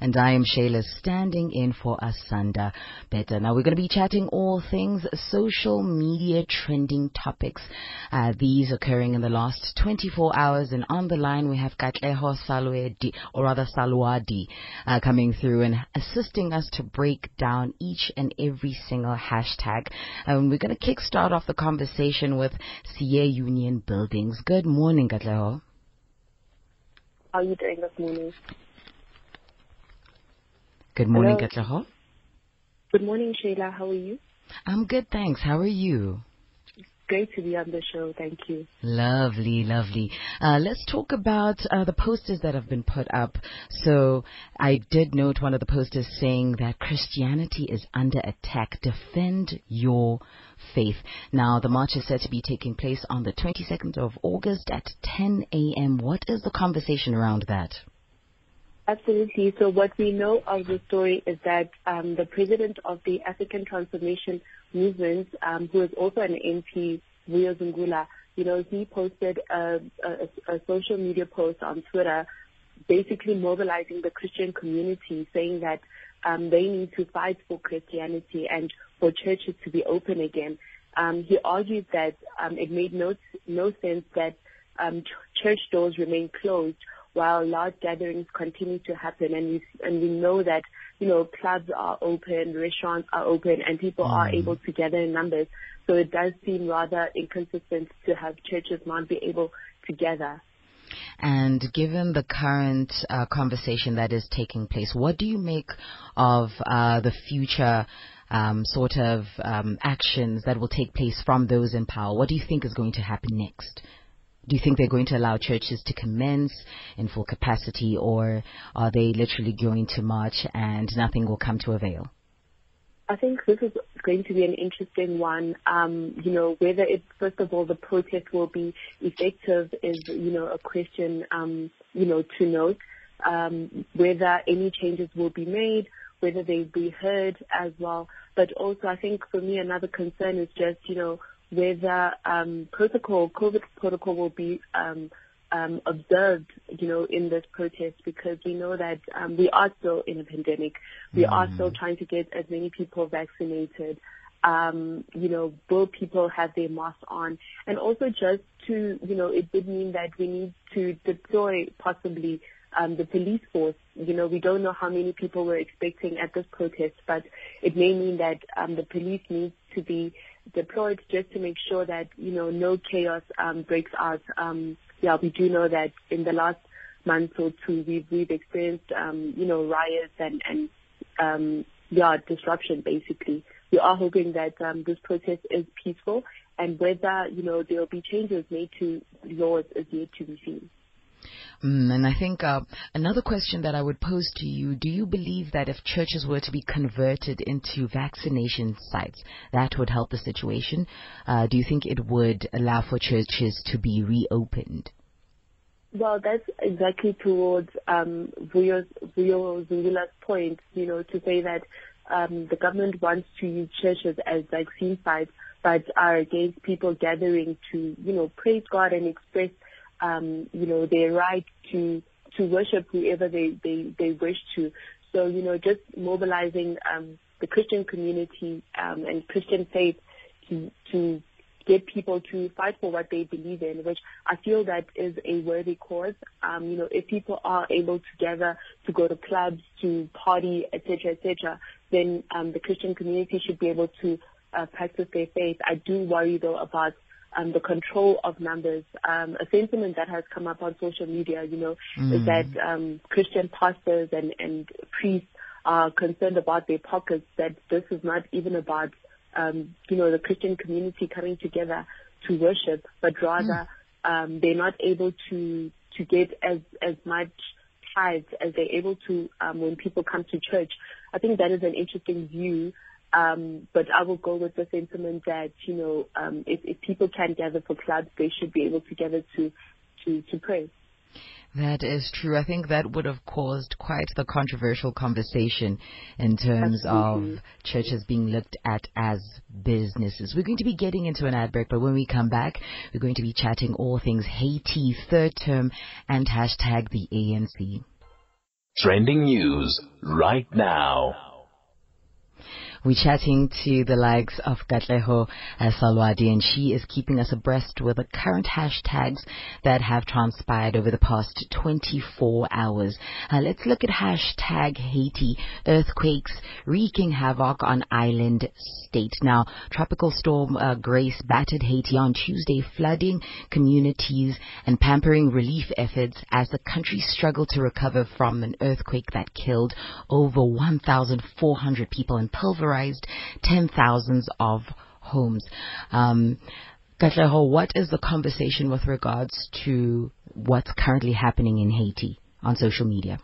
and I am Shayla standing in for Asanda Better. Now we're going to be chatting all things social media trending topics. Uh, these occurring in the last 24 hours, and on the line we have Katleho Salwedi, or rather Selwadi, uh, coming through and assisting us to break down each and every single hashtag. Um, we're going to kickstart off the conversation with Siye Union Buildings. Good morning, Katleho. How are you doing this morning? Good morning, Hello. Good morning, Shayla. How are you? I'm good, thanks. How are you? Great to be on the show. Thank you. Lovely, lovely. Uh, let's talk about uh, the posters that have been put up. So I did note one of the posters saying that Christianity is under attack. Defend your faith. Now, the march is said to be taking place on the 22nd of August at 10 a.m. What is the conversation around that? Absolutely. So what we know of the story is that um, the president of the African Transformation Movement, um, who is also an MP, Vuyo Zungula, you know, he posted a, a, a social media post on Twitter basically mobilizing the Christian community, saying that um, they need to fight for Christianity and for churches to be open again. Um, he argued that um, it made no no sense that um, ch- church doors remain closed while large gatherings continue to happen, and we and we know that you know clubs are open, restaurants are open, and people are able to gather in numbers. So it does seem rather inconsistent to have churches not be able to gather. And given the current uh, conversation that is taking place, what do you make of uh, the future um, sort of um, actions that will take place from those in power? What do you think is going to happen next? Do you think they're going to allow churches to commence in full capacity, or are they literally going to march and nothing will come to avail? I think this is going to be an interesting one. Um, you know, whether it, first of all, the protest will be effective is, you know, a question, um, you know, to note. Um, whether any changes will be made, whether they be heard as well. But also, I think for me, another concern is just, you know, whether um, protocol, COVID protocol will be um, um, observed, you know, in this protest because we know that um, we are still in a pandemic. We are still trying to get as many people vaccinated. Um, you know, will people have their masks on? And also just to, you know, it would mean that we need to deploy possibly um, the police force. You know, we don't know how many people we're expecting at this protest, but it may mean that um, the police needs to be deployed just to make sure that you know no chaos um, breaks out. Um, yeah, we do know that in the last month or two we've we've experienced um, you know riots and and um, yeah disruption basically. We are hoping that um, this protest is peaceful, and whether you know there will be changes made to laws is yet to be seen. Mm, and I think uh, another question that I would pose to you: Do you believe that if churches were to be converted into vaccination sites, that would help the situation? Uh, do you think it would allow for churches to be reopened? Well, that's exactly towards um, Vuyo Zungula's point, you know, to say that um, the government wants to use churches as vaccine sites, but are against people gathering to, you know, praise God and express, um, you know, their right to to worship whoever they, they, they wish to. So, you know, just mobilizing um, the Christian community um, and Christian faith to to get people to fight for what they believe in, which I feel that is a worthy cause. Um, you know, if people are able to gather, to go to clubs, to party, etc., etc., then um, the Christian community should be able to uh, practice their faith. I do worry though about um, the control of numbers. Um, a sentiment that has come up on social media, you know, is that um, Christian pastors and, and priests are concerned about their pockets, that this is not even about um, you know, the Christian community coming together to worship, but rather um, they're not able to to get as as much tithes as they're able to um, when people come to church. I think that is an interesting view. Um, but I will go with the sentiment that you know, um, if, if people can gather for clubs, they should be able to gather to to to pray. That is true. I think that would have caused quite the controversial conversation in terms Absolutely. of churches being looked at as businesses. We're going to be getting into an ad break, but when we come back, we're going to be chatting all things Haiti, third term, and hashtag the ANC. Trending news right now. We're chatting to the likes of Katleho Selwadi, and she is keeping us abreast with the current hashtags that have transpired over the past 24 hours. Uh, let's look at hashtag Haiti earthquakes wreaking havoc on island state. Now, tropical storm uh, Grace battered Haiti on Tuesday, flooding communities and pampering relief efforts as the country struggled to recover from an earthquake that killed over 1,400 people and pulverized ten thousands of homes. Um, Katleho, what is the conversation with regards to what's currently happening in Haiti on social media?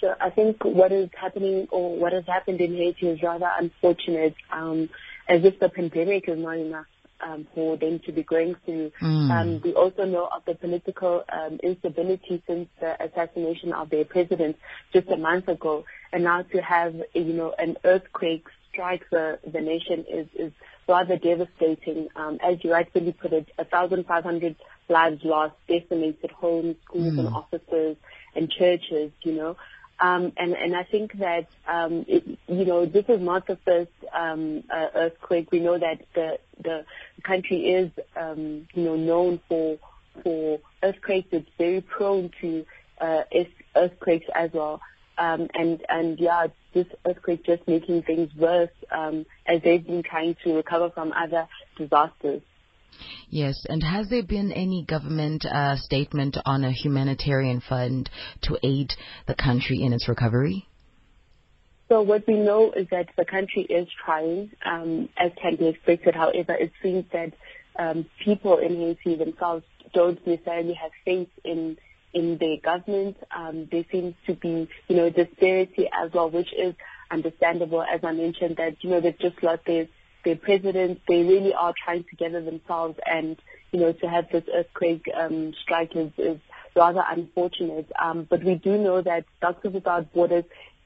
Sure. I think what is happening or what has happened in Haiti is rather unfortunate, um, as if the pandemic is not enough um, for them to be going through. Mm. Um, we also know of the political um, instability since the assassination of their president just a month ago, and now to have you know an earthquake strike the the nation is is rather devastating. Um, as you rightfully put it, 1,500 lives lost, decimated homes, schools, mm. and offices and churches. You know. Um, and, and I think that, um, it, you know, this is not the first um, uh, earthquake. We know that the, the country is, um, you know, known for, for earthquakes. It's very prone to uh, earthquakes as well. Um, and, and yeah, this earthquake just making things worse um, as they've been trying to recover from other disasters. Yes, and has there been any government uh, statement on a humanitarian fund to aid the country in its recovery? So what we know is that the country is trying, um, as can be expected. However, it seems that um, people in Haiti themselves don't necessarily have faith in in their government. Um, there seems to be, you know, disparity as well, which is understandable. As I mentioned, that you know they've just lost their their president, they really are trying to gather themselves and, you know, to have this earthquake um, strike is, is rather unfortunate. Um, but we do know that Doctors Without Borders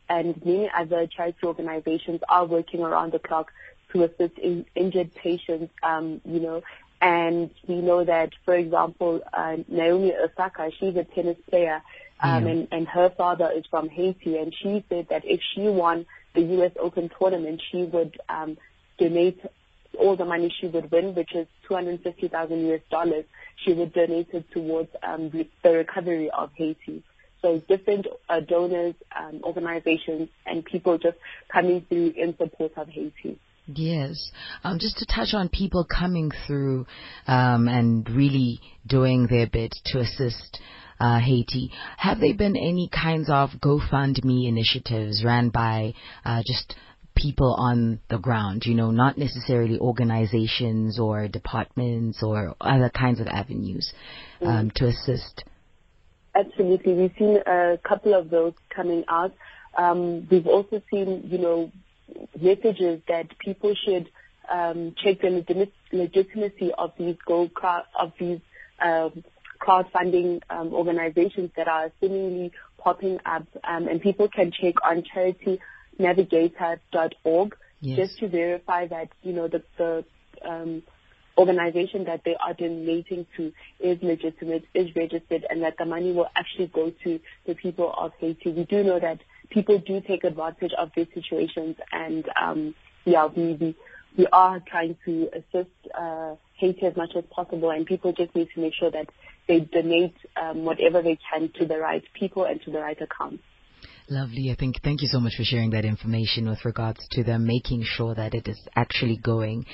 and many other charity organizations are working around the clock to assist in, injured patients, um, you know, and we know that, for example, uh, Naomi Osaka, she's a tennis player, um, and, and her father is from Haiti, and she said that if she won the U.S. Open tournament, she would um, donate all the money she would win, which is 250,000 US dollars, she would donate it towards um, the recovery of Haiti. So different uh, donors, um, organizations, and people just coming through in support of Haiti. Yes. Um, just to touch on people coming through um, and really doing their bit to assist uh, Haiti, have there been any kinds of GoFundMe initiatives ran by uh, just people on the ground, you know, not necessarily organizations or departments or other kinds of avenues um, mm. to assist? Absolutely. We've seen a couple of those coming out. Um, we've also seen, you know, messages that people should um, check the legitimacy of these gold of these um, crowdfunding um, organizations that are seemingly popping up, um, and people can check on charity navigator.org yes. just to verify that, you know, the, the um, organization that they are donating to is legitimate, is registered, and that the money will actually go to the people of Haiti. We do know that people do take advantage of these situations, and um, yeah, we, we we are trying to assist uh, Haiti as much as possible, and people just need to make sure that they donate um, whatever they can to the right people and to the right accounts. Lovely. I think thank you so much for sharing that information with regards to them making sure that it is actually going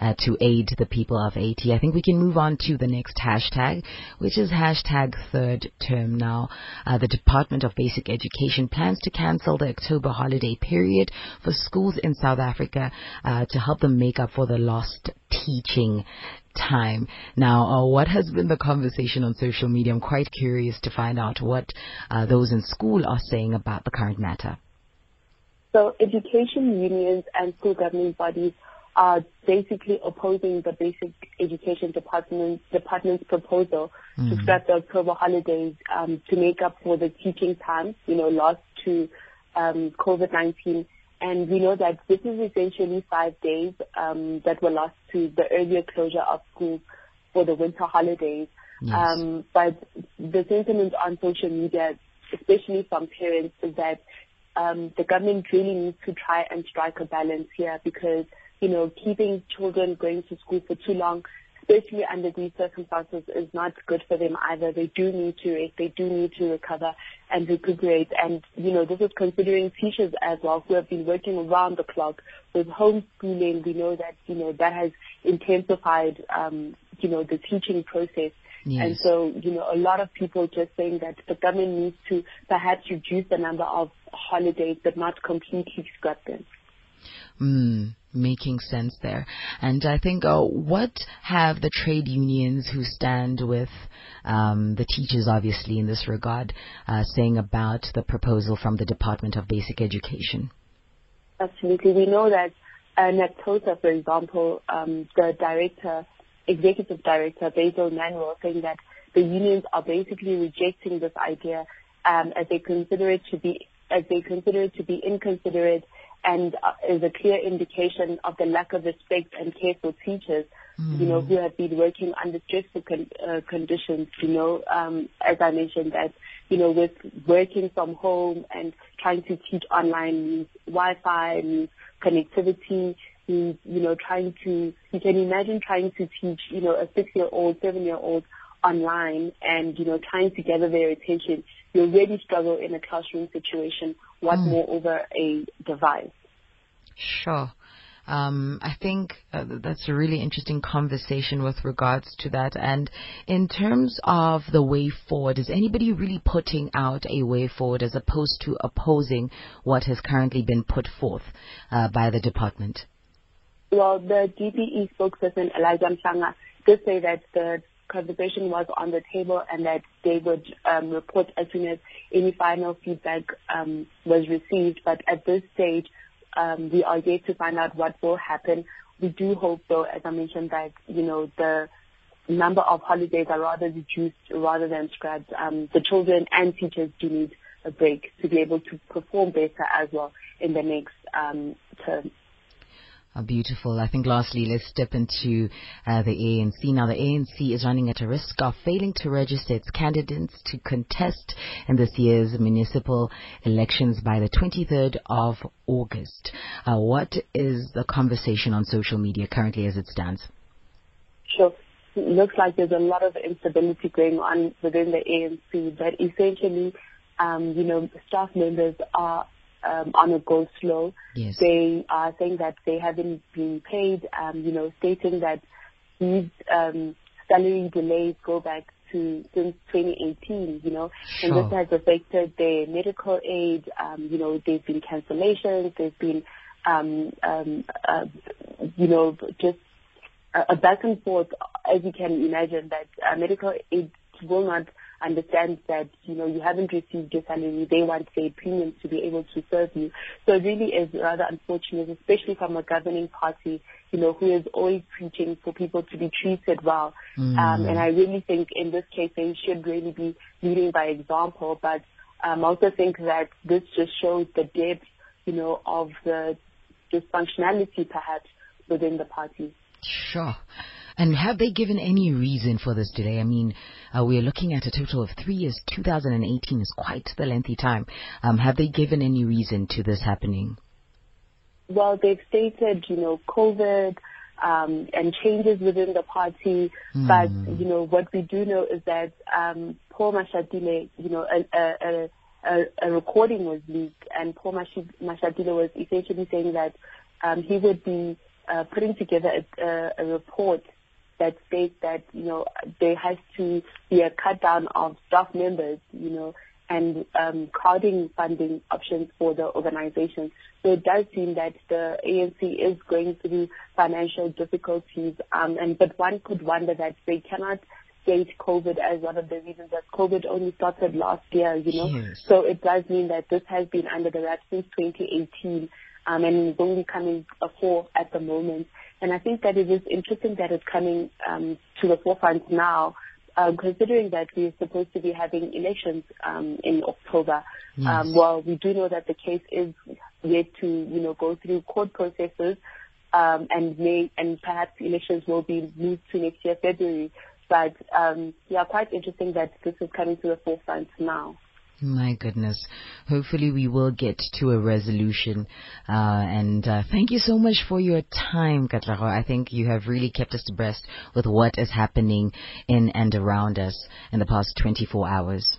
uh, to aid the people of Haiti. I think we can move on to the next hashtag, which is hashtag third term now. Uh, the Department of Basic Education plans to cancel the October holiday period for schools in South Africa uh, to help them make up for the lost teaching time. Now, uh, what has been the conversation on social media? I'm quite curious to find out what uh, those in school are saying about the current matter. So, education unions and school governing bodies are basically opposing the basic education department department's proposal mm. to scrap the October holidays um, to make up for the teaching time, you know, lost to um, COVID-19 and we know that this is essentially five days um, that were lost to the earlier closure of schools for the winter holidays. Yes. Um, but the sentiment on social media especially from parents, is that um, the government really needs to try and strike a balance here because, you know, keeping children going to school for too long especially under these circumstances, is not good for them either. They do need to rest, they do need to recover and recuperate. And, you know, this is considering teachers as well who have been working around the clock with homeschooling. We know that, you know, that has intensified, um, you know, the teaching process. Yes. And so, you know, a lot of people just saying that the government needs to perhaps reduce the number of holidays, but not completely scrap them. Mm, making sense there. And I think, uh, what have the trade unions who stand with um, the teachers, obviously, in this regard, uh, saying about the proposal from the Department of Basic Education? Absolutely. We know that uh, NAPTOSA, for example, um, the director, executive director, Basil Manuel, saying that the unions are basically rejecting this idea um, as they consider it to be as they consider it to be inconsiderate and uh, is a clear indication of the lack of respect and care for teachers, mm. you know, who have been working under stressful con- uh, conditions, you know, um, as I mentioned that, you know, with working from home and trying to teach online means Wi-Fi, means connectivity, means, you know, trying to, you can imagine trying to teach, you know, a six-year-old, seven-year-old online and, you know, trying to gather their attention, you already struggle in a classroom situation. What mm. more over a device? Sure. Um, I think uh, that's a really interesting conversation with regards to that. And in terms of the way forward, is anybody really putting out a way forward as opposed to opposing what has currently been put forth uh, by the department? Well, the DBE spokesperson Elijah Mhlanga did say that the conversation was on the table and that they would um, report as soon as any final feedback um, was received. But at this stage, we are yet to find out what will happen. We do hope, though, as I mentioned, that you know the number of holidays are rather reduced rather than scrapped. Um, the children and teachers do need a break to be able to perform better as well in the next um, term. Uh, beautiful. I think lastly, let's step into uh, the ANC. Now, the ANC is running at a risk of failing to register its candidates to contest in this year's municipal elections by the 23rd of August. Uh, what is the conversation on social media currently as it stands? Sure. Looks like there's a lot of instability going on within the ANC, but essentially, um, you know, staff members are um, on a go slow. Yes. They are saying that they haven't been paid, um, you know, stating that these um, salary delays go back to since 2018, you know, sure. and this has affected their medical aid. Um, you know, there's been cancellations, there's been, um, um, uh, you know, just a, a back and forth, as you can imagine, that uh, medical aid will not understands that, you know, you haven't received your salary. They want, say, premiums to be able to serve you. So it really is rather unfortunate, especially from a governing party, you know, who is always preaching for people to be treated well. Mm. Um, and I really think in this case, they should really be leading by example. But um, I also think that this just shows the depth, you know, of the dysfunctionality perhaps within the party. Sure. And have they given any reason for this delay? I mean, uh, we are looking at a total of three years. 2018 is quite the lengthy time. Um, have they given any reason to this happening? Well, they've stated, you know, COVID um, and changes within the party. Mm. But, you know, what we do know is that um, Paul Mashatile, you know, a, a, a, a recording was leaked, and Paul Mashatile was essentially saying that um, he would be uh, putting together a, a report that states that, you know, there has to be a cut down of staff members, you know, and um, crowding funding options for the organization. So it does seem that the ANC is going through financial difficulties, um, and but one could wonder that they cannot state COVID as one of the reasons that COVID only started last year, you know. Yes. So it does mean that this has been under the wrap since 2018, um, and is only coming before at the moment. And I think that it is interesting that it's coming um, to the forefront now, um, considering that we're supposed to be having elections um, in October. Yes. Um, well, we do know that the case is yet to, you know, go through court processes, um, and may and perhaps elections will be moved to next year February. But um, yeah, quite interesting that this is coming to the forefront now. My goodness. Hopefully we will get to a resolution. Uh, and uh, thank you so much for your time, Katleho. I think you have really kept us abreast with what is happening in and around us in the past 24 hours.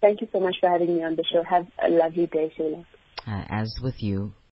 Thank you so much for having me on the show. Have a lovely day, Sheila. Uh, as with you.